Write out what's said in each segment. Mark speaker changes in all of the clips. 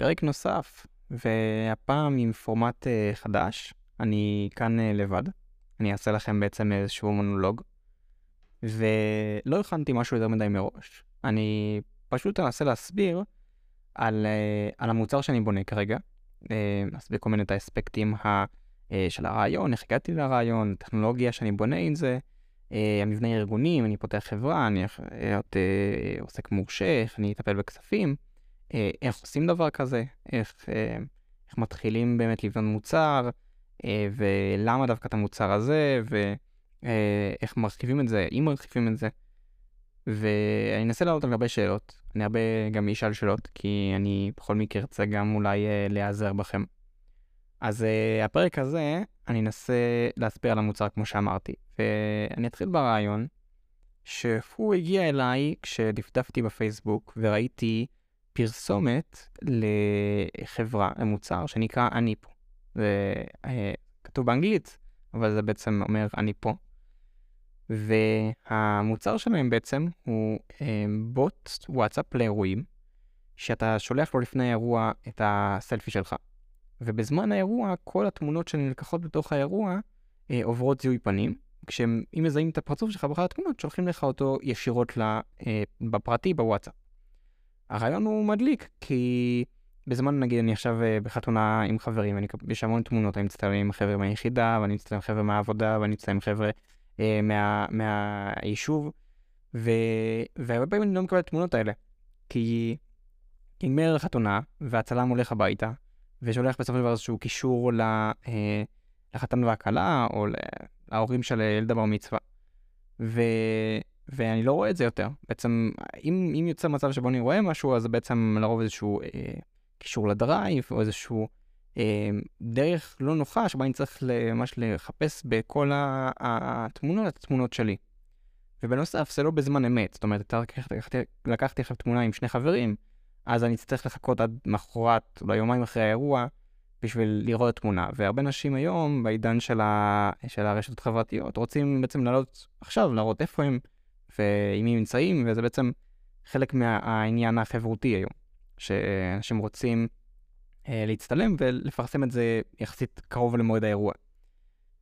Speaker 1: פרק נוסף, והפעם עם פורמט uh, חדש. אני כאן uh, לבד. אני אעשה לכם בעצם איזשהו מונולוג. ולא הכנתי משהו יותר מדי מראש. אני פשוט אנסה להסביר על, uh, על המוצר שאני בונה כרגע. להסביר כל מיני את האספקטים ה, uh, של הרעיון, איך הגעתי לרעיון, טכנולוגיה שאני בונה עם זה, uh, המבנה הארגוני, אם אני פותח חברה, אני להיות uh, עוסק מורשה, איך אני אטפל בכספים. אה, איך עושים דבר כזה, איך, אה, איך מתחילים באמת לבנות מוצר, אה, ולמה דווקא את המוצר הזה, ואיך מרחיבים את זה, אם מרחיבים את זה. ואני אנסה לעלות על הרבה שאלות, אני הרבה גם אשאל שאלות, כי אני בכל מקרה ארצה גם אולי להיעזר בכם. אז הפרק הזה, אני אנסה להסביר על המוצר כמו שאמרתי, ואני אתחיל ברעיון שהוא הגיע אליי כשדפדפתי בפייסבוק וראיתי פרסומת לחברה, למוצר, שנקרא אני פה. זה אה, כתוב באנגלית, אבל זה בעצם אומר אני פה. והמוצר שלהם בעצם הוא אה, בוט וואטסאפ לאירועים, שאתה שולח לו לפני האירוע את הסלפי שלך. ובזמן האירוע, כל התמונות שנלקחות בתוך האירוע אה, עוברות זיהוי פנים, כשהם, אם מזהים את הפרצוף שלך באחת התמונות, שולחים לך אותו ישירות אה, בפרטי בוואטסאפ. הרעיון הוא מדליק, כי בזמן, נגיד, אני עכשיו אה, בחתונה עם חברים, אני, יש המון תמונות, אני מצטלם עם חבר'ה מהיחידה, ואני מצטלם עם חבר'ה מהעבודה, ואני מצטלם עם חבר'ה אה, מה, מהיישוב, ו, והרבה פעמים אני לא מקבל את התמונות האלה, כי נגמר החתונה, והצלם הולך הביתה, ושולח בסופו של דבר איזשהו קישור ל, אה, לחתן והכלה, או להורים של ילד הבר מצווה. ו... ואני לא רואה את זה יותר. בעצם, אם, אם יוצא מצב שבו אני רואה משהו, אז זה בעצם לרוב איזשהו אה, קישור לדרייב, או איזשהו אה, דרך לא נוחה שבה אני צריך ממש לחפש בכל התמונות, את התמונות שלי. ובנוסף, זה לא בזמן אמת. זאת אומרת, לקחתי, לקחתי עכשיו תמונה עם שני חברים, אז אני אצטרך לחכות עד מחרת, אולי יומיים אחרי האירוע, בשביל לראות תמונה. והרבה נשים היום, בעידן של, ה... של הרשתות החברתיות, רוצים בעצם לעלות עכשיו, להראות איפה הם, ועם מי נמצאים, וזה בעצם חלק מהעניין החברותי היום, שאנשים רוצים אה, להצטלם ולפרסם את זה יחסית קרוב למועד האירוע.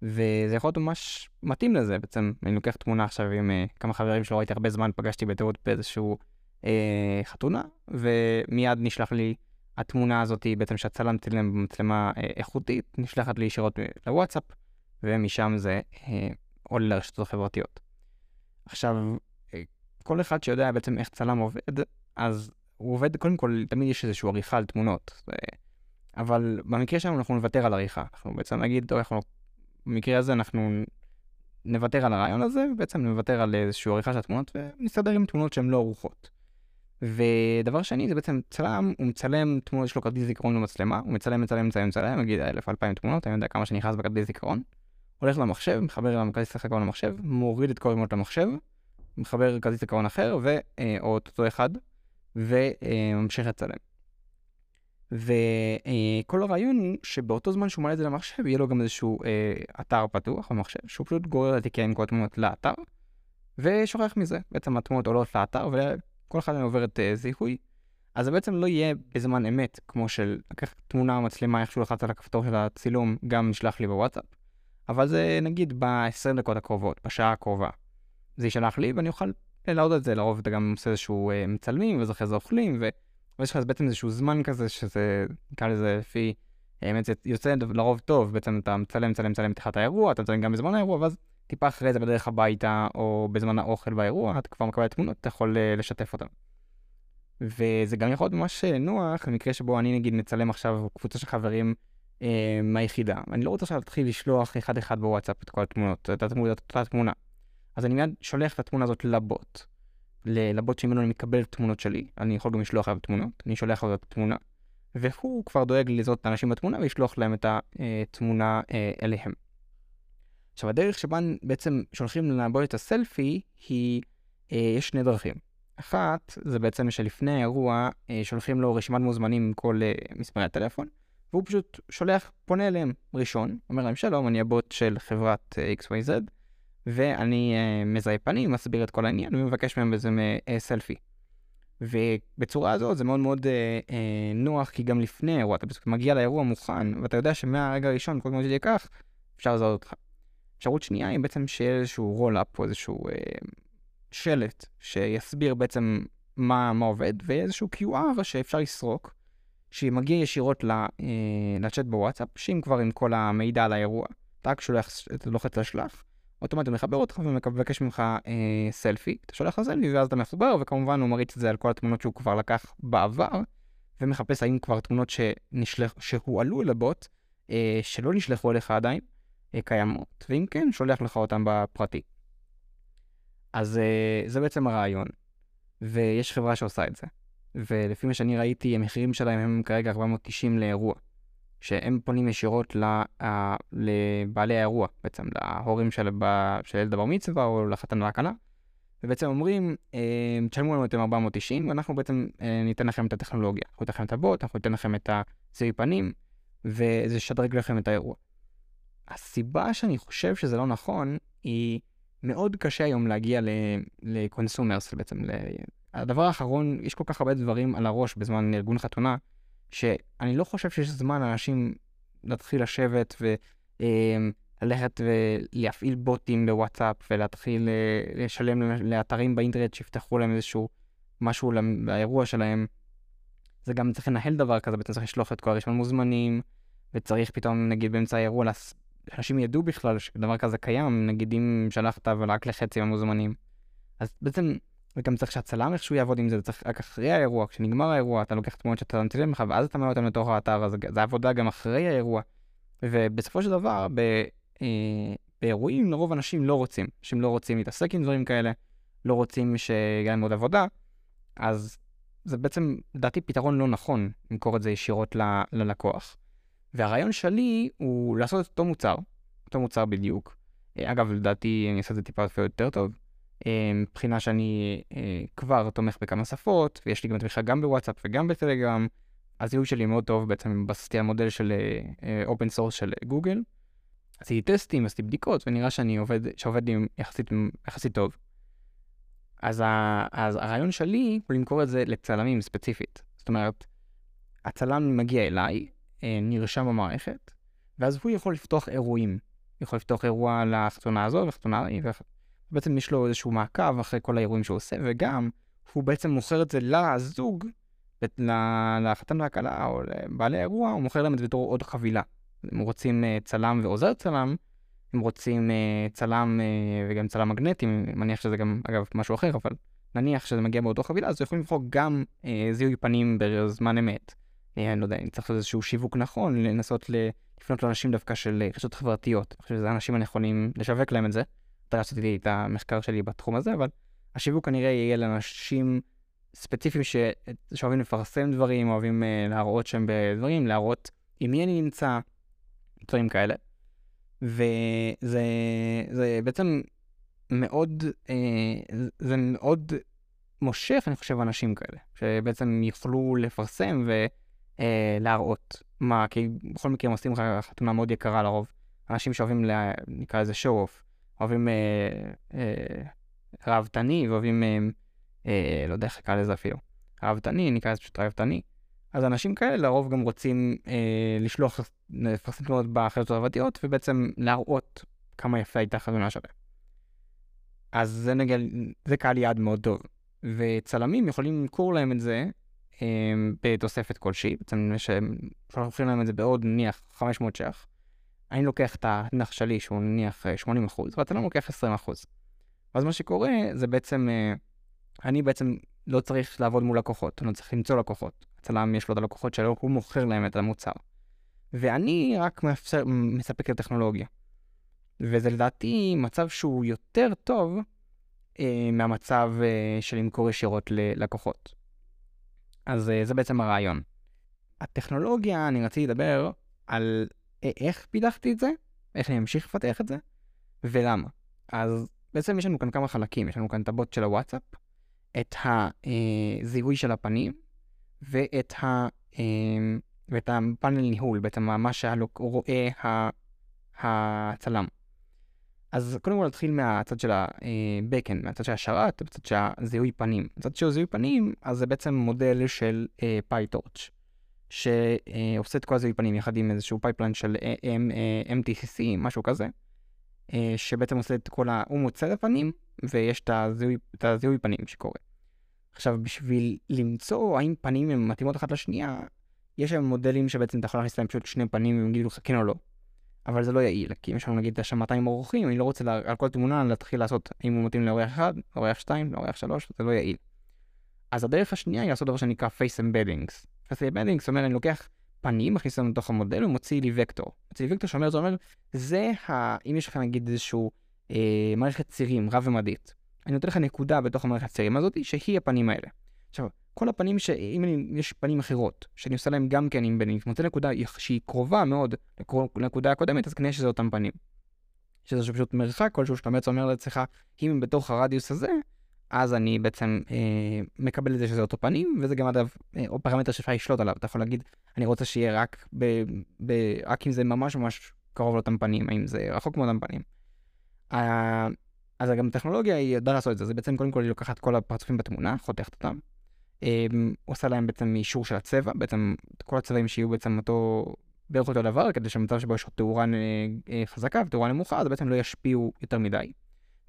Speaker 1: וזה יכול להיות ממש מתאים לזה, בעצם אני לוקח תמונה עכשיו עם אה, כמה חברים שלא ראיתי הרבה זמן, פגשתי בטעות באיזשהו אה, חתונה, ומיד נשלח לי התמונה הזאת, בעצם שהצלם צילם במצלמה אה, איכותית, נשלחת לי ישירות לוואטסאפ, ומשם זה אה, עולה לרשתות החברתיות. עכשיו, אה, כל אחד שיודע בעצם איך צלם עובד, אז הוא עובד, קודם כל, תמיד יש איזושהי עריכה על תמונות. אבל במקרה שלנו אנחנו נוותר על עריכה. אנחנו בעצם נגיד, טוב, אנחנו, במקרה הזה אנחנו נוותר על הרעיון הזה, ובעצם נוותר על איזושהי עריכה של התמונות, ונסתדר עם תמונות שהן לא ערוכות. ודבר שני זה בעצם צלם, הוא מצלם תמונות, יש לו כרטיס זיכרון במצלמה, הוא מצלם, מצלם, מצלם, מצלם, נגיד אלף אלפיים תמונות, אני יודע כמה שנכנס בכרטיס זיכרון. הולך למחשב, מחבר לכרטיס זיכרון למחשב, מוריד את כל רימות למחשב, מחבר כרטיס זיכרון אחר, ו, אה, או אותו אחד, וממשיך לצלם. וכל הרעיון הוא שבאותו זמן שהוא מעלה את זה למחשב, יהיה לו גם איזשהו אה, אתר פתוח במחשב, שהוא פשוט גורר את עם כל התמונות לאתר, ושוכח מזה. בעצם התמונות עולות לאתר, וכל מהם עובר את אה, זיהוי. אז זה בעצם לא יהיה בזמן אמת, כמו של לקח תמונה מצלמה, איכשהו לחץ על הכפתור של הצילום, גם נשלח לי בוואטסאפ. אבל זה נגיד ב-20 דקות הקרובות, בשעה הקרובה. זה יישלח לי ואני אוכל להעלות את זה, לרוב אתה גם עושה איזשהו אה, מצלמים, ואז אחרי זה אוכלים, ו... ויש לך בעצם איזשהו זמן כזה, שזה, נקרא לזה לפי, האמת זה יוצא לרוב טוב, בעצם אתה מצלם, מצלם, מצלם פתיחת האירוע, אתה מצלם גם בזמן האירוע, ואז טיפה אחרי זה בדרך הביתה, או בזמן האוכל באירוע, אתה כבר מקבל תמונות, אתה יכול אה, לשתף אותן. וזה גם יכול להיות ממש אה, נוח, במקרה שבו אני נגיד מצלם עכשיו קבוצה של חברים אה, מהיחידה. אני לא רוצה עכשיו להתחיל לשלוח אחד אחד בוואטסאפ את כל התמונות, את אותה תמונה. אז אני מיד שולח את התמונה הזאת לבוט. לבוט שממנו אני מקבל תמונות שלי, אני יכול גם לשלוח עליו תמונות, אני שולח לו את התמונה, והוא כבר דואג לזהות את האנשים בתמונה וישלוח להם את התמונה אה, אליהם. עכשיו הדרך שבה בעצם שולחים לבוט את הסלפי היא, אה, יש שני דרכים. אחת, זה בעצם שלפני האירוע אה, שולחים לו רשימת מוזמנים עם כל מספרי הטלפון, והוא פשוט שולח, פונה אליהם ראשון, אומר להם שלום, אני הבוט של חברת uh, אה, XYZ, ואני uh, מזהה פנים, מסביר את כל העניין, ומבקש מהם איזה סלפי. ובצורה הזאת זה מאוד מאוד אה, אה, נוח, כי גם לפני האירוע, אתה פשוט מגיע לאירוע מוכן, ואתה יודע שמהרגע הראשון, כל מה שזה ייקח, אפשר לזהות אותך. אפשרות שנייה היא בעצם שיהיה איזשהו רול-אפ או איזשהו אה, שלט שיסביר בעצם מה, מה עובד, ואיזשהו QR שאפשר לסרוק, שמגיע ישירות אה, לצ'אט בוואטסאפ, שאם כבר עם כל המידע על האירוע, אתה רק שולח, אתה לוחץ לשלח, אוטומטית מחבר אותך ומבקש ממך אה, סלפי, אתה שולח לסלפי ואז אתה מחובר, וכמובן הוא מריץ את זה על כל התמונות שהוא כבר לקח בעבר, ומחפש האם כבר תמונות שנשלח, שהועלו לבוט, אה, שלא נשלחו אליך עדיין, אה, קיימות, ואם כן, שולח לך אותן בפרטי. אז אה, זה בעצם הרעיון, ויש חברה שעושה את זה. ולפי מה שאני ראיתי, המחירים שלהם הם כרגע 490 לאירוע. שהם פונים ישירות לבעלי האירוע, בעצם להורים של, של ילד הבר מצווה או לחתן והכלה, ובעצם אומרים, אה, תשלמו לנו אתם 490, ואנחנו בעצם אה, ניתן לכם את הטכנולוגיה. אנחנו ניתן לכם את הבוט, אנחנו ניתן לכם את הזיהוי פנים, וזה ישדרג לכם את האירוע. הסיבה שאני חושב שזה לא נכון, היא מאוד קשה היום להגיע לקונסומרס בעצם. הדבר האחרון, יש כל כך הרבה דברים על הראש בזמן ארגון חתונה, שאני לא חושב שיש זמן לאנשים להתחיל לשבת וללכת ולהפעיל בוטים בוואטסאפ ולהתחיל אה, לשלם לאתרים באינטרנט שיפתחו להם איזשהו משהו לאירוע שלהם. זה גם צריך לנהל דבר כזה, בעצם צריך לשלוח את כל הראשון מוזמנים, וצריך פתאום, נגיד באמצע האירוע, שאנשים ידעו בכלל שדבר כזה קיים, נגיד אם שלחת ורק לחצי מהמוזמנים. אז בעצם וגם צריך שהצלם איכשהו יעבוד עם זה, צריך רק אחרי האירוע, כשנגמר האירוע, אתה לוקח תמונות שאתה מצלם לך, ואז אתה מעלה אותן לתוך האתר, אז זה עבודה גם אחרי האירוע. ובסופו של דבר, ב, אה, באירועים לרוב אנשים לא רוצים. אנשים לא רוצים להתעסק עם דברים כאלה, לא רוצים שיהיה להם עוד עבודה, אז זה בעצם, לדעתי, פתרון לא נכון למכור את זה ישירות ל, ללקוח. והרעיון שלי הוא לעשות את אותו מוצר, אותו מוצר בדיוק. אה, אגב, לדעתי אני אעשה את זה טיפה יותר טוב. אה, מבחינה שאני אה, כבר תומך בכמה שפות, ויש לי גם תמיכה גם בוואטסאפ וגם בטלגרם. הזיהוי שלי מאוד טוב, בעצם בסטי המודל של open אה, source של גוגל. עשיתי טסטים, עשיתי בדיקות, ונראה שאני עובד, שעובד עם יחסית, יחסית טוב. אז, ה, אז הרעיון שלי הוא למכור את זה לצלמים ספציפית. זאת אומרת, הצלם מגיע אליי, נרשם במערכת, ואז הוא יכול לפתוח אירועים. יכול לפתוח אירוע לחתונה הזו וחתונה בעצם יש לו איזשהו מעקב אחרי כל האירועים שהוא עושה, וגם הוא בעצם מוכר את זה לזוג, לחתן והכלה או לבעלי האירוע, הוא מוכר להם את זה בתור עוד חבילה. הם רוצים uh, צלם ועוזר צלם, הם רוצים uh, צלם uh, וגם צלם מגנטי, אני מניח שזה גם, אגב, משהו אחר, אבל נניח שזה מגיע באותו חבילה, אז יכולים לבחור גם זיהוי פנים בזמן אמת. אני לא יודע, אם צריך איזשהו שיווק נכון, לנסות לפנות לאנשים דווקא של רשתות חברתיות. אני חושב שזה האנשים הנכונים לשווק להם את זה. אתה עשיתי את המחקר שלי בתחום הזה, אבל השיווק כנראה יהיה לאנשים ספציפיים ש... שאוהבים לפרסם דברים, אוהבים uh, להראות שהם בדברים, להראות עם מי אני נמצא, דברים כאלה. וזה זה בעצם מאוד, uh, זה מאוד מושך, אני חושב, אנשים כאלה, שבעצם יוכלו לפרסם ולהראות uh, מה, כי בכל מקרה הם עושים לך חתונה מאוד יקרה לרוב. אנשים שאוהבים, לה, נקרא לזה show off. אוהבים אה, אה, ראוותני ואוהבים, אה, אה, לא יודע איך לקרוא לזה אפילו, ראוותני, נקרא לזה פשוט ראוותני. אז אנשים כאלה לרוב גם רוצים אה, לשלוח, לפרסם תמונות בחיות הרבתיות, ובעצם להראות כמה יפה הייתה החתונה שלהם. אז זה נגיד, זה קהל יעד מאוד טוב. וצלמים יכולים למכור להם את זה אה, בתוספת כלשהי, בעצם שולחים להם את זה בעוד נניח 500 ש"ח. אני לוקח את הנח שלי שהוא נניח 80 אה, אחוז, ואתה לא לוקח 20 אחוז. ואז מה שקורה זה בעצם, אה, אני בעצם לא צריך לעבוד מול לקוחות, אני לא צריך למצוא לקוחות. הצלם יש לו את הלקוחות שלו, הוא מוכר להם את המוצר. ואני רק מאפשר, מספק את הטכנולוגיה. וזה לדעתי מצב שהוא יותר טוב אה, מהמצב אה, של למכור ישירות ללקוחות. אז אה, זה בעצם הרעיון. הטכנולוגיה, אני רציתי לדבר על איך פיתחתי את זה, איך אני אמשיך לפתח את זה, ולמה. אז בעצם יש לנו כאן כמה חלקים, יש לנו כאן את הבוט של הוואטסאפ, את הזיהוי של הפנים, ואת, ה, ואת הפאנל ניהול, בעצם מה שרואה הצלם. אז קודם כל נתחיל מהצד של ה-Backend, מהצד של השרת, בצד של הזיהוי פנים. בצד של זיהוי פנים, אז זה בעצם מודל של PyTorch, שעושה את כל הזיהוי פנים יחד עם איזשהו pipeline של MTCNN, משהו כזה, שבעצם עושה את כל ה... הוא מוצא את הפנים, ויש את הזיהוי, את הזיהוי פנים שקורה. עכשיו, בשביל למצוא האם פנים הן מתאימות אחת לשנייה, יש היום מודלים שבעצם אתה יכול להכניס להם פשוט שני פנים והם יגידו לך כן או לא. אבל זה לא יעיל, כי אם יש לנו נגיד שם 200 אורחים, אני לא רוצה לה, על כל תמונה להתחיל לעשות אם הוא מתאים לאורח 1, לאורח 2, לאורח 3, זה לא יעיל. אז הדרך השנייה היא לעשות דבר שנקרא Face Embeddings. Face Embeddings אומר אני לוקח פנים, מכניס לנו לתוך המודל ומוציא לי וקטור. מוציא לי וקטור שאומר, זה אומר, זה ה... אם יש לך נגיד איזשהו אה, מערכת צירים רב-ממדית, אני נותן לך נקודה בתוך המערכת צירים הזאת, שהיא הפנים האלה. עכשיו, כל הפנים, ש... אם אני, יש פנים אחרות, שאני עושה להם גם כן עם בנים, מוצא נקודה שהיא קרובה מאוד לנקודה הקודמת, אז כנראה שזה אותם פנים. שזה פשוט מרחק כלשהו, שאתה בעצם אומר לעצמך, אם הם בתוך הרדיוס הזה, אז אני בעצם אה, מקבל את זה שזה אותו פנים, וזה גם אגב, אה, או פרמטר שאפשר לשלוט עליו. אתה יכול להגיד, אני רוצה שיהיה רק, ב, ב, רק אם זה ממש ממש קרוב לאותם פנים, האם זה רחוק מאותם פנים. אה, אז גם טכנולוגיה היא יודעת לעשות את זה, זה בעצם קודם כל היא לוקחת כל הפרצופים בתמונה, חותכת אותם, אמ, עושה להם בעצם אישור של הצבע, בעצם כל הצבעים שיהיו בעצם אותו, בערך אותו דבר, כדי שהמצב שבו יש תאורה אה, חזקה ותאורה נמוכה, אז בעצם לא ישפיעו יותר מדי.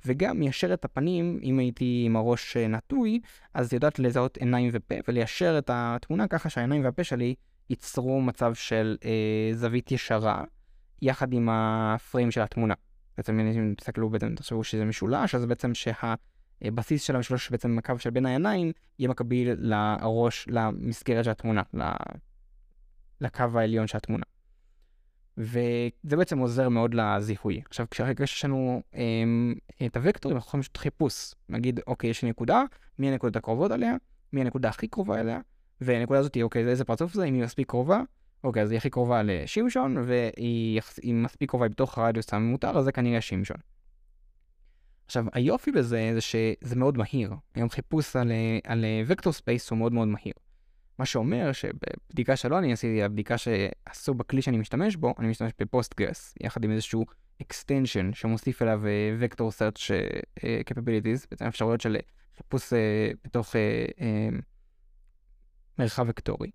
Speaker 1: וגם מיישר את הפנים, אם הייתי עם הראש אה, נטוי, אז יודעת לזהות עיניים ופה, וליישר את התמונה ככה שהעיניים והפה שלי ייצרו מצב של אה, זווית ישרה, יחד עם הפריים של התמונה. בעצם אם תסתכלו, בעצם תחשבו שזה משולש, אז בעצם שה... בסיס של המשולש, בעצם הקו של בין העיניים, יהיה מקביל לראש, למסגרת של התמונה, לקו העליון של התמונה. וזה בעצם עוזר מאוד לזיהוי. עכשיו, כשהרגע יש לנו אמ, את הוקטורים, אנחנו יכולים לעשות חיפוש. נגיד, אוקיי, יש לי נקודה, מי הנקודות הקרובות עליה, מי הנקודה הכי קרובה אליה, והנקודה הזאת היא, אוקיי, איזה פרצוף זה, אם היא מספיק קרובה, אוקיי, אז היא הכי קרובה לשמשון, והיא מספיק קרובה בתוך הרדיוס הממותר, אז זה כנראה שמשון. עכשיו, היופי בזה זה שזה מאוד מהיר. היום חיפוש על, על vector space הוא מאוד מאוד מהיר. מה שאומר שבבדיקה שלו אני עשיתי, הבדיקה שעשו בכלי שאני משתמש בו, אני משתמש ב Postgres, יחד עם איזשהו extension שמוסיף אליו vector search capabilities, בעצם אפשרויות של חיפוש אה, בתוך אה, אה, מרחב וקטורי.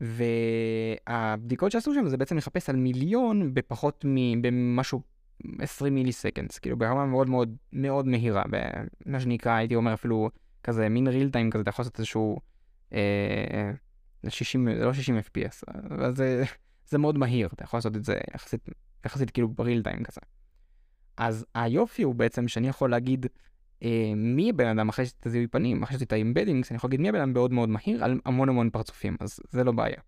Speaker 1: והבדיקות שעשו שם זה בעצם לחפש על מיליון בפחות ממשהו 20 milliseconds, כאילו ברמה מאוד מאוד מאוד מהירה, במה שנקרא, הייתי אומר אפילו כזה מין real time כזה, אתה יכול לעשות איזשהו, אה, 60, לא 60 FPS, אבל זה, זה מאוד מהיר, אתה יכול לעשות את זה יחסית, יחסית כאילו ב real time כזה. אז היופי הוא בעצם שאני יכול להגיד אה, מי הבן אדם אחרי שאתה זיהוי פנים, אחרי שאתה embeddings, אני יכול להגיד מי הבן אדם מאוד מאוד מהיר על המון המון פרצופים, אז זה לא בעיה.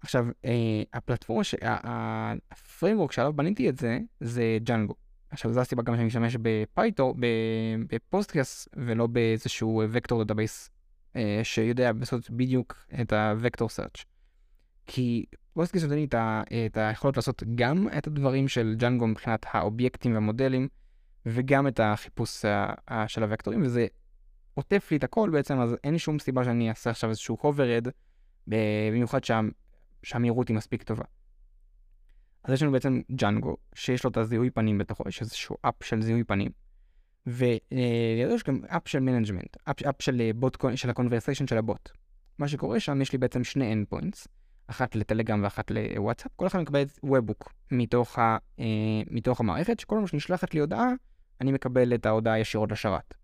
Speaker 1: עכשיו, אה, הפלטפורמה, ש... ה framework שעליו בניתי את זה, זה ג'אנגו. עכשיו, זו הסיבה גם שאני משתמש בפייתור, ב Postgres, ולא באיזשהו vector database אה, שיודע לעשות בדיוק את ה vector search. כי Postgres נותן לי את, היכולת לעשות גם את הדברים של ג'אנגו מבחינת האובייקטים והמודלים, וגם את החיפוש של הוקטורים, וזה עוטף לי את הכל בעצם, אז אין שום סיבה שאני אעשה עכשיו איזשהו overhead במיוחד שם שהמהירות היא מספיק טובה. אז יש לנו בעצם ג'אנגו, שיש לו את הזיהוי פנים בתוכו, יש איזשהו app של זיהוי פנים. ולידו יש גם app של management, app, app של בוט, של ה conversation של הבוט. מה שקורה שם, יש לי בעצם שני endpoints, אחת לטלגרם ואחת לוואטסאפ, כל אחד מקבל webhook מתוך, ה, אה, מתוך המערכת, שכל פעם שנשלחת לי הודעה, אני מקבל את ההודעה ישירות לשרת.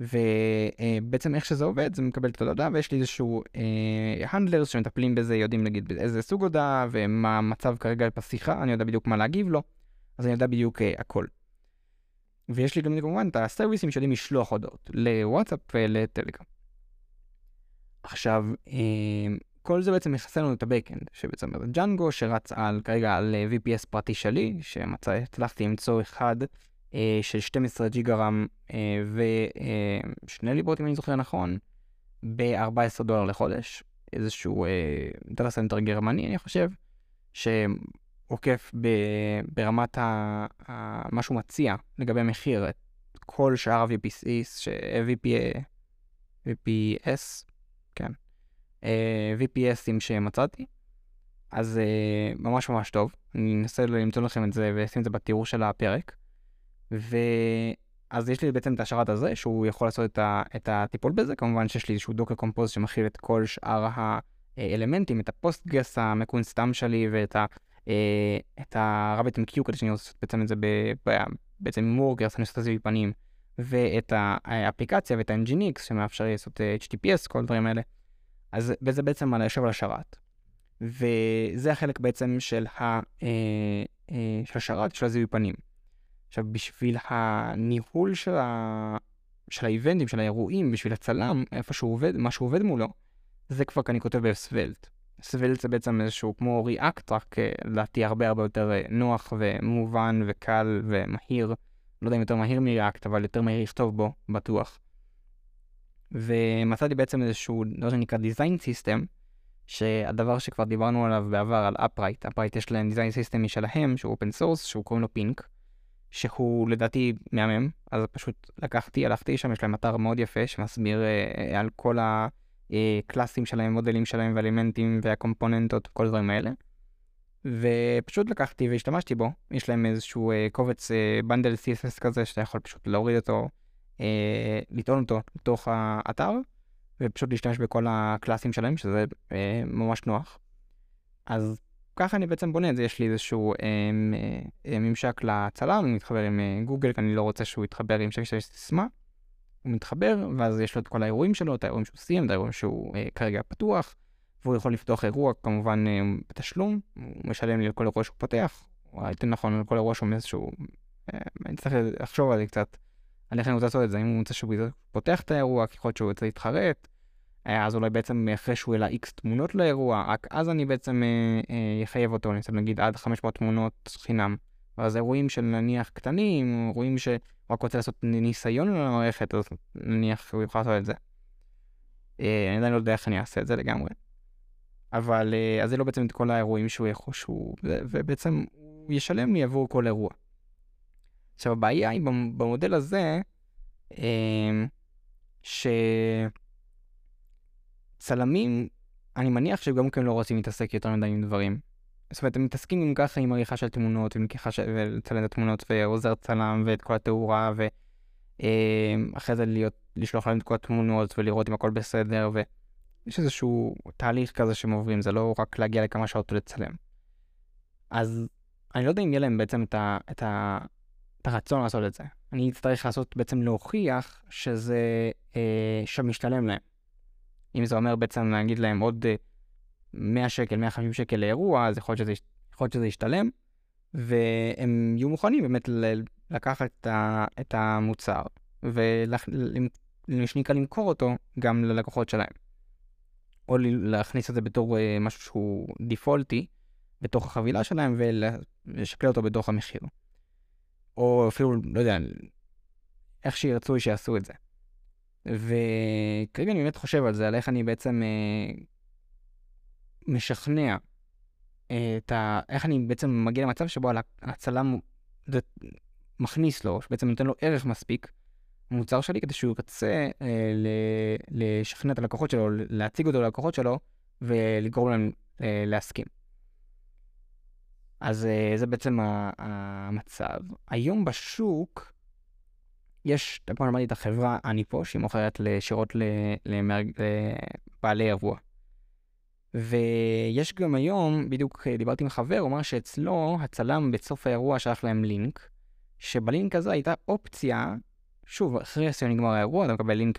Speaker 1: ובעצם איך שזה עובד, זה מקבל את ההודעה ויש לי איזשהו הנדלרס אה, שמטפלים בזה, יודעים נגיד איזה סוג הודעה ומה המצב כרגע בשיחה, אני יודע בדיוק מה להגיב לו, אז אני יודע בדיוק אה, הכל. ויש לי גם כמובן את הסרוויסים שיודעים לשלוח הודעות לוואטסאפ ולטלגרם. עכשיו, אה, כל זה בעצם מכסה לנו את ה-Backend, שבעצם זה ג'אנגו שרץ על כרגע על אה, VPS פרטי שלי, שהצלחתי למצוא אחד אה, של 12 ג'יגה רם ושני ליבות, אם אני זוכר נכון, ב-14 דולר לחודש. איזשהו data center גרמני, אני חושב, שעוקף ב- ברמת ה- ה- מה שהוא מציע לגבי המחיר, את כל שאר ה-VPS, VP, VPS, כן, VPSים שמצאתי. אז אה, ממש ממש טוב. אני אנסה למצוא לכם את זה ואשים את זה בתיאור של הפרק. ואז יש לי בעצם את השרת הזה, שהוא יכול לעשות את, ה... את הטיפול בזה. כמובן שיש לי איזשהו Docker Compose שמכיל את כל שאר האלמנטים, את ה Postgres המקוסטם שלי ואת ה... אה, את ה RabbitMQ כדי שאני עושה בעצם את זה. בעצם עם workers, אני עושה את זה בפנים, ואת האפליקציה ואת ה-Nginx שמאפשר לי לעשות אה, HTTPS, כל הדברים האלה. אז וזה בעצם יושב על השרת. וזה החלק בעצם של, ה, אה, אה, של השרת של הזיהוי פנים. עכשיו, בשביל הניהול של, ה, של האיבנטים, של האירועים, בשביל הצלם, איפה שהוא עובד, מה שהוא עובד מולו, זה כבר אני כותב בסוולט. סוולט זה בעצם איזשהו כמו ריאקט, רק אה, לדעתי הרבה הרבה יותר אה, נוח ומובן וקל ומהיר. לא יודע אם יותר מהיר מריאקט, אבל יותר מהיר לכתוב בו, בטוח. ומצאתי בעצם איזשהו, לא שנקרא design system, שהדבר שכבר דיברנו עליו בעבר, על Appwrite, Appwrite יש להם design system משלהם, שהוא open source, שהוא קוראים לו Pink, שהוא לדעתי מהמם, אז פשוט לקחתי, הלכתי שם, יש להם אתר מאוד יפה שמסביר אה, על כל הקלאסים שלהם, מודלים שלהם ואלימנטים והקומפוננטות, כל הדברים האלה. ופשוט לקחתי והשתמשתי בו, יש להם איזשהו אה, קובץ אה, bundle CSS כזה שאתה יכול פשוט להוריד אותו, אה, לטעון אותו לתוך האתר, ופשוט להשתמש בכל הקלאסים שלהם, שזה אה, ממש נוח. אז ככה אני בעצם בונה את זה, יש לי איזשהו אה, אה, ממשק לצלם, הוא מתחבר עם אה, גוגל, כי אני לא רוצה שהוא יתחבר עם שקש סיסמה. הוא מתחבר, ואז יש לו את כל האירועים שלו, את האירועים שהוא סיים, את האירועים שהוא אה, כרגע פתוח, והוא יכול לפתוח אירוע כמובן אה, בתשלום, הוא משלם לי על כל אירוע שהוא פותח, או יותר נכון על כל אירוע שהוא מאיזשהו, אה, אני צריך לחשוב על זה קצת, על איך אני רוצה לעשות את זה, אם הוא רוצה שהוא פותח את האירוע, ככל שהוא רוצה להתחרט, אה, אז אולי בעצם אחרי שהוא העלה איקס תמונות לאירוע, רק אז אני בעצם אחייב אה, אותו, אני אעשה נגיד עד 500 תמונות חינם. ואז אירועים של נניח קטנים, אירועים שרק רוצה לעשות ניסיון על המערכת, אז נניח הוא יוכל לעשות את זה. אני עדיין לא יודע איך אני אעשה את זה לגמרי. אבל אז זה לא בעצם את כל האירועים שהוא שהוא, ובעצם הוא ישלם לי עבור כל אירוע. עכשיו הבעיה היא במודל הזה, ש... צלמים, אני מניח שגם כן לא רוצים להתעסק יותר מדי עם דברים. זאת אומרת, הם מתעסקים עם ככה עם עריכה של תמונות, עם לקיחה של... ולצלם את התמונות, ועוזר צלם, ואת כל התאורה, ואחרי זה להיות, לשלוח להם את כל התמונות, ולראות אם הכל בסדר, ויש איזשהו תהליך כזה שהם עוברים, זה לא רק להגיע לכמה שעות ולצלם. אז אני לא יודע אם יהיה להם בעצם את, ה... את, ה... את הרצון לעשות את זה. אני אצטרך לעשות, בעצם להוכיח שזה, אה, שמשתלם להם. אם זה אומר בעצם להגיד להם עוד 100 אה, שקל, 150 שקל לאירוע, אז יכול להיות שזה, יכול להיות שזה ישתלם, והם יהיו מוכנים באמת לקחת את, ה, את המוצר, ושניקה למכור אותו גם ללקוחות שלהם. או להכניס את זה בתור אה, משהו שהוא דיפולטי בתוך החבילה שלהם ולשקל אותו בתוך המחיר. או אפילו, לא יודע, איך שירצו שיעשו את זה. וכרגע אני באמת חושב על זה, על איך אני בעצם אה, משכנע אה, את ה... איך אני בעצם מגיע למצב שבו הצלם מכניס לו, שבעצם נותן לו ערך מספיק, מוצר שלי, כדי שהוא ירצה אה. לשכנע את הלקוחות שלו, להציג אותו ללקוחות שלו, ולגרום להם אה, להסכים. אז אה, זה בעצם המצב. היום בשוק, יש, כמו אמרתי, את החברה אני פה, שהיא מוכרת לשירות לבעלי אירוע. ויש גם היום, בדיוק דיברתי עם חבר, הוא אמר שאצלו הצלם בסוף האירוע שלח להם לינק, שבלינק הזה הייתה אופציה, שוב, אחרי שנגמר האירוע, אתה מקבל לינק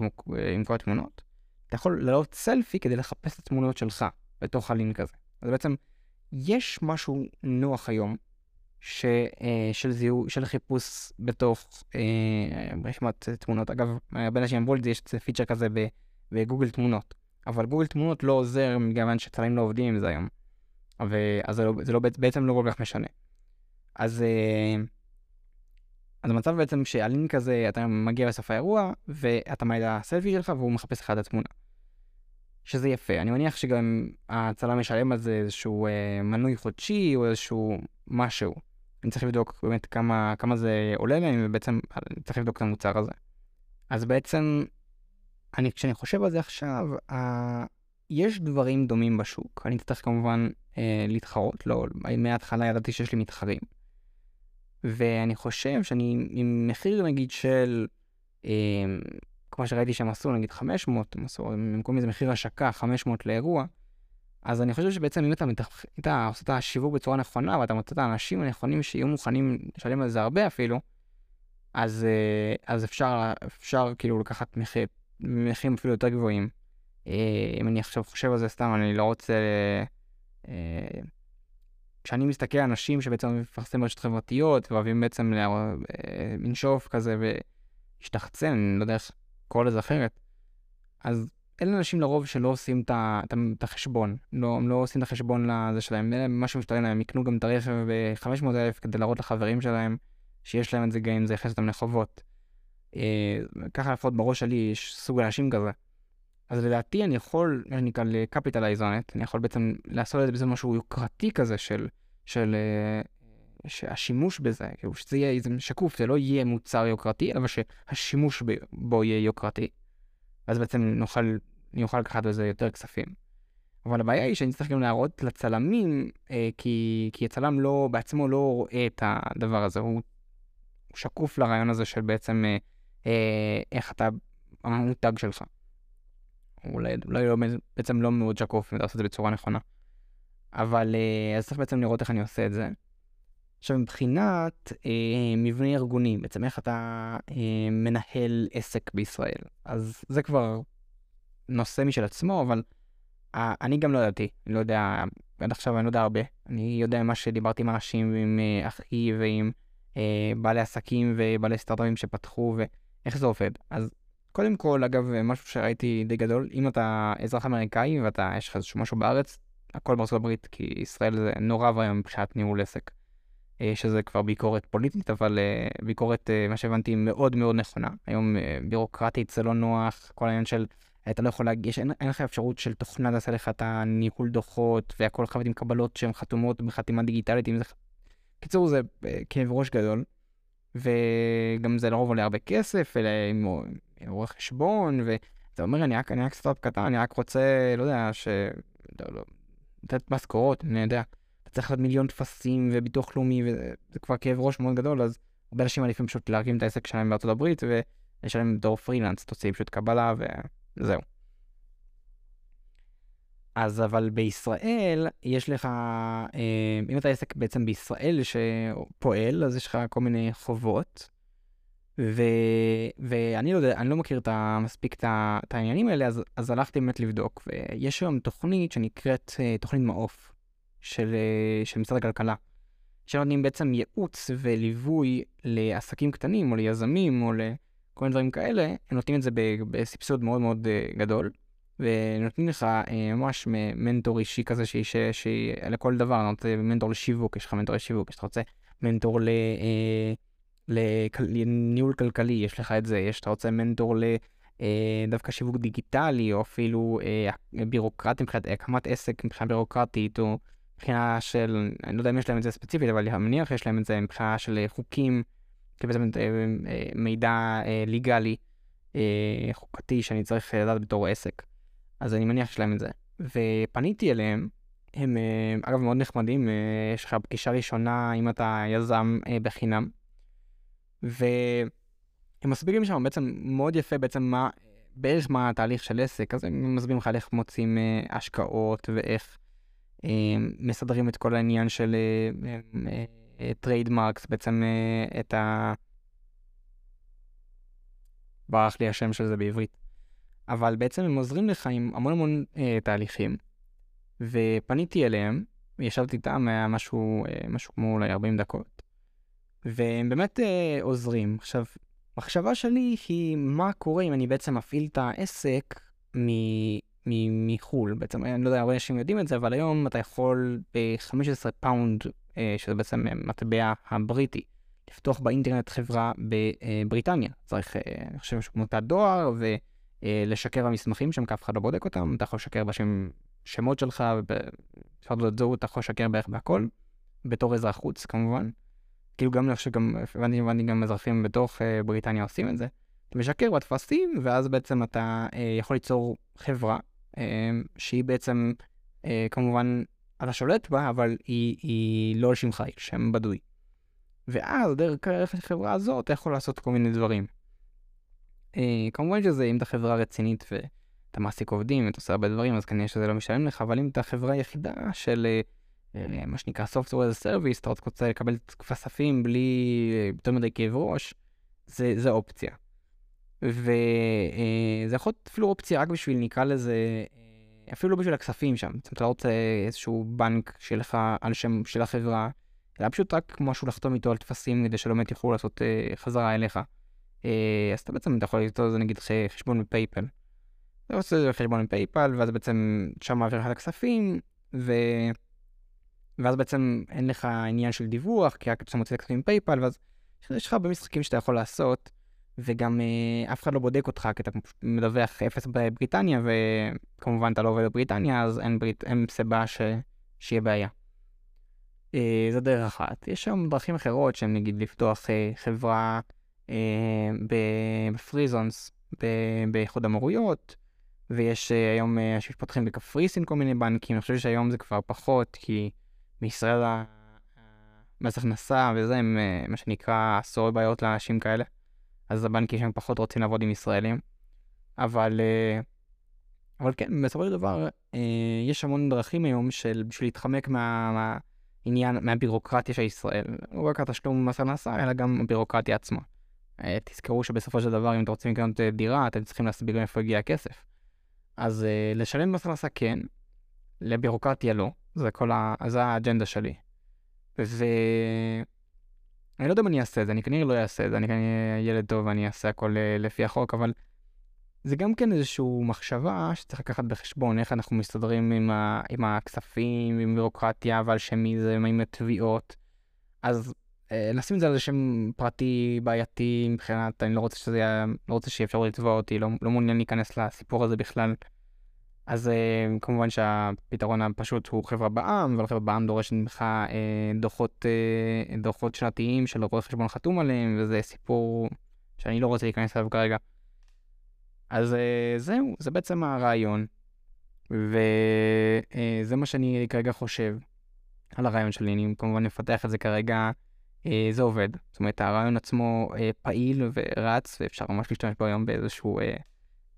Speaker 1: עם כל התמונות, אתה יכול לעלות סלפי כדי לחפש את התמונות שלך בתוך הלינק הזה. אז בעצם, יש משהו נוח היום ש, אה, של זיהוי, של חיפוש בתוך אה, רשימת תמונות. אגב, הרבה אנשים אמרו לי, יש פיצ'ר כזה בגוגל תמונות, אבל גוגל תמונות לא עוזר מכיוון שצלמים לא עובדים עם זה היום. אז זה, לא, זה לא, בעצם לא כל כך משנה. אז, אה, אז המצב בעצם שהלינק הזה, אתה מגיע לסוף האירוע, ואתה מעלה את הסלפי שלך והוא מחפש לך את התמונה. שזה יפה. אני מניח שגם הצלם משלם על זה איזשהו אה, מנוי חודשי או איזשהו משהו. אני צריך לבדוק באמת כמה, כמה זה עולה להם, ובעצם צריך לבדוק את המוצר הזה. אז בעצם, אני, כשאני חושב על זה עכשיו, ה... יש דברים דומים בשוק, אני צריך כמובן אה, להתחרות, לא, מההתחלה ידעתי שיש לי מתחרים. ואני חושב שאני עם מחיר נגיד של, אה, כמו שראיתי שהם עשו, נגיד 500, הם עשו, במקום איזה מחיר השקה, 500 לאירוע, אז אני חושב שבעצם אם אתה, מתח... אתה עושה את השיווק בצורה נכונה, ואתה מוצא את האנשים הנכונים שיהיו מוכנים לשלם על זה הרבה אפילו, אז, אה, אז אפשר, אפשר כאילו לקחת מחיר, מחירים אפילו יותר גבוהים. אה, אם אני עכשיו חושב על זה סתם, אני לא רוצה... אה, כשאני מסתכל על אנשים שבעצם מפרסמים ברשת חברתיות, ואוהבים בעצם לנשוף כזה ולהשתחצן, אני לא יודע איך לקרוא לזה אחרת, אז אלה אנשים לרוב שלא עושים את החשבון, לא, הם לא עושים את החשבון לזה שלהם, אלה מה שמשתלם להם, הם יקנו גם את הרכב ב-500,000 כדי להראות לחברים שלהם שיש להם את זה גם אם זה יכנס אותם לחובות. אה, ככה לפחות בראש שלי יש סוג אנשים כזה. אז לדעתי אני יכול, אני נקרא לקפיטליז on it, אני יכול בעצם לעשות את זה בזה משהו יוקרתי כזה של, של uh, שהשימוש בזה, כאילו שזה יהיה איזה שקוף, זה לא יהיה מוצר יוקרתי, אבל שהשימוש בו יהיה יוקרתי. ואז בעצם נוכל, אני אוכל לקחת בזה יותר כספים. אבל הבעיה היא שאני צריך גם להראות לצלמים, אה, כי, כי הצלם לא, בעצמו לא רואה את הדבר הזה, הוא, הוא שקוף לרעיון הזה של בעצם אה, אה, איך אתה, המותג שלך. אולי, אולי לא, בעצם לא מאוד שקוף אם אתה עושה את זה בצורה נכונה. אבל אה, אז צריך בעצם לראות איך אני עושה את זה. עכשיו מבחינת אה, מבנה ארגוני, בעצם איך אתה אה, מנהל עסק בישראל, אז זה כבר נושא משל עצמו, אבל אה, אני גם לא ידעתי, לא יודע, עד עכשיו אני לא יודע הרבה. אני יודע מה שדיברתי עם אנשים, עם אה, אחי ועם אה, בעלי עסקים ובעלי סטארט-אפים שפתחו ואיך זה עובד. אז קודם כל, אגב, משהו שראיתי די גדול, אם אתה אזרח אמריקאי ואתה, יש לך איזשהו משהו בארץ, הכל בארצות הברית, כי ישראל זה נורא ואיום מבחינת ניהול עסק. אה, שזה כבר ביקורת פוליטית, אבל אה, ביקורת, אה, מה שהבנתי, מאוד מאוד נכונה. היום בירוקרטית זה לא נוח, כל העניין של, אתה לא יכול להגיש, אין, אין לך אפשרות של תוכנה לעשה לך את הניהול דוחות, והכל חייבת עם קבלות שהן חתומות בחתימה דיגיטלית, אם זה... קיצור, זה כאב ראש גדול, וגם זה לרוב עולה הרבה כסף, עם רואה חשבון, ואתה אומר, אני רק, אני רק סטארט קטן, אני רק רוצה, לא יודע, ש... לא, לא, לתת משכורות, אני יודע. צריך לעשות מיליון טפסים וביטוח לאומי, וזה כבר כאב ראש מאוד גדול, אז הרבה אנשים מעדיפים פשוט להקים את העסק שלהם בארצות הברית ולשלם בתור פרילנס, תוציא פשוט קבלה וזהו. אז אבל בישראל יש לך, אה, אם אתה עסק בעצם בישראל שפועל, אז יש לך כל מיני חובות. ו... ואני לא יודע, אני לא מכיר את ה... מספיק את, העניינים האלה, אז, אז הלכתי באמת לבדוק, ויש היום תוכנית שנקראת אה, תוכנית מעוף. של, אה, של משרד הכלכלה, שנותנים בעצם ייעוץ וליווי לעסקים קטנים או ליזמים או לכל מיני דברים כאלה, הם נותנים את זה בסבסוד מאוד מאוד גדול, ונותנים לך אה, ממש מנטור אישי כזה שהיא, שהיא לכל דבר, אתה רוצה מנטור לשיווק, יש לך מנטור לשיווק, יש לך רוצה מנטור ל... לניהול כלכלי, יש לך את זה, יש, אתה רוצה מנטור ל... דווקא שיווק דיגיטלי, או אפילו בירוקרטי מבחינת הקמת עסק מבחינה בירוקרטית, או מבחינה של, אני לא יודע אם יש להם את זה ספציפית, אבל אני מניח שיש להם את זה מבחינה של חוקים, כבעצם אה, אה, מידע אה, ליגלי, חוקתי, שאני צריך לדעת בתור עסק. אז אני מניח שיש להם את זה. ופניתי אליהם, הם אגב מאוד נחמדים, יש לך פגישה ראשונה אם אתה יזם בחינם. והם מסבירים שם בעצם מאוד יפה בעצם מה, בערך מה התהליך של עסק, אז הם מסבירים לך איך מוצאים השקעות ואיך מסדרים את כל העניין של trademarks, בעצם את ה... ברח לי השם של זה בעברית. אבל בעצם הם עוזרים לך עם המון המון אה, תהליכים. ופניתי אליהם, ישבתי איתם, היה משהו, אה, משהו כמו אולי 40 דקות. והם באמת אה, עוזרים. עכשיו, מחשבה שלי היא מה קורה אם אני בעצם מפעיל את העסק מ... מחו"ל, בעצם אני לא יודע, הרבה אנשים יודעים את זה, אבל היום אתה יכול ב-15 פאונד, אה, שזה בעצם מטבע הבריטי, לפתוח באינטרנט חברה בבריטניה. צריך, אה, אני חושב, משהו כמו תא דואר, ולשקר במסמכים שם, כי אף אחד לא בודק אותם, אתה יכול לשקר בשם שמות שלך, לדעת זהות, אתה יכול לשקר בערך בהכל, בתור אזרח חוץ כמובן. כאילו גם אני שגם, הבנתי גם אזרחים בתוך אה, בריטניה עושים את זה. אתה משקר בטפסים, ואז בעצם אתה יכול ליצור חברה שהיא בעצם, כמובן, אתה שולט בה, אבל היא, היא לא על שמך, היא שם בדוי. ואז דרך החברה הזאת אתה יכול לעשות כל מיני דברים. כמובן שזה, אם אתה חברה רצינית ואתה מעסיק עובדים ואתה עושה הרבה דברים, אז כנראה שזה לא משלם לך, אבל אם אתה חברה יחידה של אה, מה שנקרא Software as a Service, אתה רוצה לקבל כספים בלי אה, יותר מדי כאב ראש, זה, זה אופציה. וזה אה, יכול להיות אפילו אופציה רק בשביל, נקרא לזה, אפילו לא בשביל הכספים שם. אתה לא רוצה איזשהו בנק שלך על שם של החברה, אלא פשוט רק משהו לחתום איתו על טפסים כדי שלא באמת יוכלו לעשות חזרה אליך. אז אתה בעצם אתה יכול לכתוב לזה נגיד חשבון ב PayPal. אתה עושה חשבון ב PayPal, ואז בעצם שם מעביר לך את הכספים, ו... ואז בעצם אין לך עניין של דיווח, כי רק אתה מוציא את הכספים PayPal, ואז יש לך הרבה משחקים שאתה יכול לעשות, וגם אה, אף אחד לא בודק אותך, כי אתה מדווח אפס בבריטניה, וכמובן אתה לא עובד בבריטניה, אז אין, ברית, אין סיבה ש... שיהיה בעיה. אה, זו דרך אחת. יש שם דרכים אחרות, שהן נגיד לפתוח אה, חברה אה, בפריזונס באיחוד המורויות, ויש אה, היום אה, שפותחים בקפריסין כל מיני בנקים, אני חושב שהיום זה כבר פחות, כי... בישראל מס הכנסה וזה, הם אה, מה שנקרא עשור בעיות לאנשים כאלה. אז הבנקים שם פחות רוצים לעבוד עם ישראלים. אבל, אה, אבל כן, בסופו של דבר, אה, יש המון דרכים היום של בשביל להתחמק מה, מהעניין, מהבירוקרטיה של ישראל. לא רק התשלום מס הכנסה, אלא גם הבירוקרטיה עצמה. תזכרו שבסופו של דבר, אם אתם רוצים לקנות דירה, אתם צריכים להסביר מאיפה הגיע הכסף. אז לשלם מס הכנסה כן, לבירוקרטיה לא. זה כל ה... זה האג'נדה שלי. ו... אני לא יודע אם אני אעשה את זה, אני כנראה לא אעשה את זה, אני כנראה ילד טוב ואני אעשה הכל אה, לפי החוק, אבל זה גם כן איזושהי מחשבה שצריך לקחת בחשבון איך אנחנו מסתדרים עם, ה... עם הכספים, עם בירוקרטיה ועל שם מי זה, עם התביעות. אז אה, לשים את זה על שם פרטי בעייתי מבחינת, אני לא רוצה שזה יהיה, לא רוצה שיהיה אפשר לתבוע אותי, לא, לא מעוניין להיכנס לסיפור הזה בכלל. אז uh, כמובן שהפתרון הפשוט הוא חברה בע"מ, אבל חברה בע"מ דורשת ממך uh, דוחות, uh, דוחות שנתיים של רואה חשבון חתום עליהם, וזה סיפור שאני לא רוצה להיכנס אליו כרגע. אז uh, זהו, זה בעצם הרעיון, וזה uh, מה שאני כרגע חושב על הרעיון שלי, אני כמובן אפתח את זה כרגע, זה עובד. זאת אומרת, הרעיון עצמו uh, פעיל ורץ, ואפשר ממש להשתמש בו היום באיזשהו... Uh,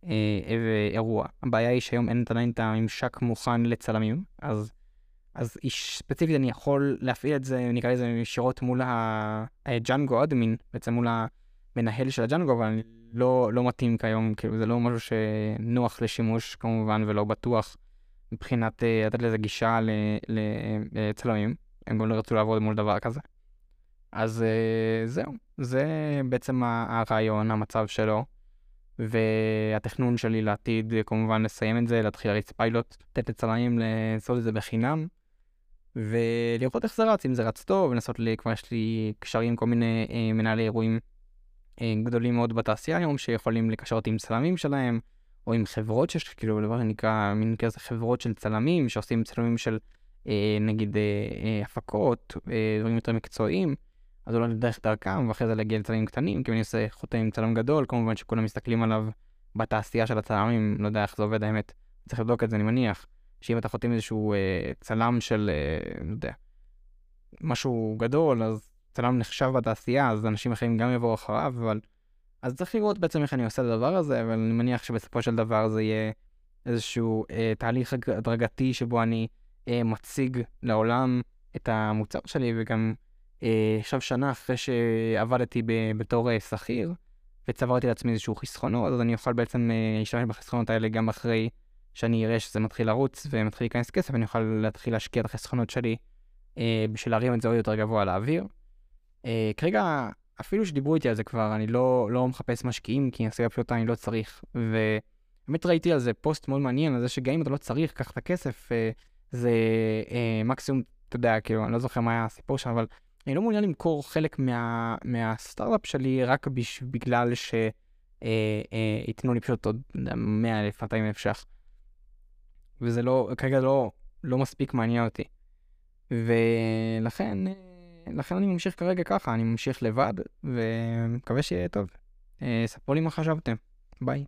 Speaker 1: אה, אירוע. הבעיה היא שהיום אין עדיין את הממשק מוכן לצלמים, אז, אז ספציפית אני יכול להפעיל את זה, נקרא לזה ישירות מול הג'אנגו אדמין, בעצם מול המנהל של הג'אנגו, אבל אני לא, לא מתאים כיום, כאילו זה לא משהו שנוח לשימוש כמובן ולא בטוח מבחינת לתת לזה גישה לצלמים, הם גם לא רצו לעבוד מול דבר כזה. אז uh, זהו, זה בעצם הרעיון, המצב שלו. והתכנון שלי לעתיד כמובן לסיים את זה, להתחיל להריץ פיילוט, לתת לצלמים לעשות את זה בחינם, ולראות איך זה רץ, אם זה רץ טוב, לנסות, לי, כבר יש לי קשרים עם כל מיני אה, מנהלי אירועים אה, גדולים מאוד בתעשייה היום, שיכולים לקשר אותי עם צלמים שלהם, או עם חברות שיש, כאילו, דבר שנקרא, מין כזה חברות של צלמים, שעושים צלמים של אה, נגיד אה, אה, הפקות, אה, דברים יותר מקצועיים. אז אולי דרך דרכם, ואחרי זה להגיע לצלמים קטנים, כי אם אני עושה חוטא עם צלם גדול, כמובן שכולם מסתכלים עליו בתעשייה של הצלמים, לא יודע איך זה עובד האמת, צריך לבדוק את זה, אני מניח, שאם אתה חותם איזשהו אה, צלם של, אה, לא יודע, משהו גדול, אז צלם נחשב בתעשייה, אז אנשים אחרים גם יבואו אחריו, אבל... אז צריך לראות בעצם איך אני עושה את הדבר הזה, אבל אני מניח שבסופו של דבר זה יהיה איזשהו אה, תהליך הדרגתי שבו אני אה, מציג לעולם את המוצר שלי, וגם עכשיו שנה אחרי שעבדתי בתור אה, שכיר, וצברתי לעצמי איזשהו חסכונות, אז אני אוכל בעצם אה, להשתמש בחסכונות האלה גם אחרי שאני אראה שזה מתחיל לרוץ ומתחיל להיכנס כסף, אני אוכל להתחיל להשקיע את החסכונות שלי בשביל להרים את זה עוד יותר גבוה לאוויר. כרגע, אפילו שדיברו איתי על זה כבר, אני לא, לא מחפש משקיעים, כי הסיבה פשוטה אני לא צריך. ובאמת ראיתי על זה פוסט מאוד מעניין, על זה שגם אם אתה לא צריך, קח את הכסף, זה מקסימום, אתה יודע, כאילו, אני לא זוכר מה היה הסיפור שם, אבל אני לא מעוניין למכור חלק מה, מהסטארט-אפ שלי רק בש, בגלל שייתנו אה, אה, לי פשוט עוד 100 אלף, 200 אלף ש"ח. וזה לא, כרגע לא, לא מספיק מעניין אותי. ולכן, אה, לכן אני ממשיך כרגע ככה, אני ממשיך לבד, ומקווה שיהיה טוב. אה, ספרו לי מה חשבתם. ביי.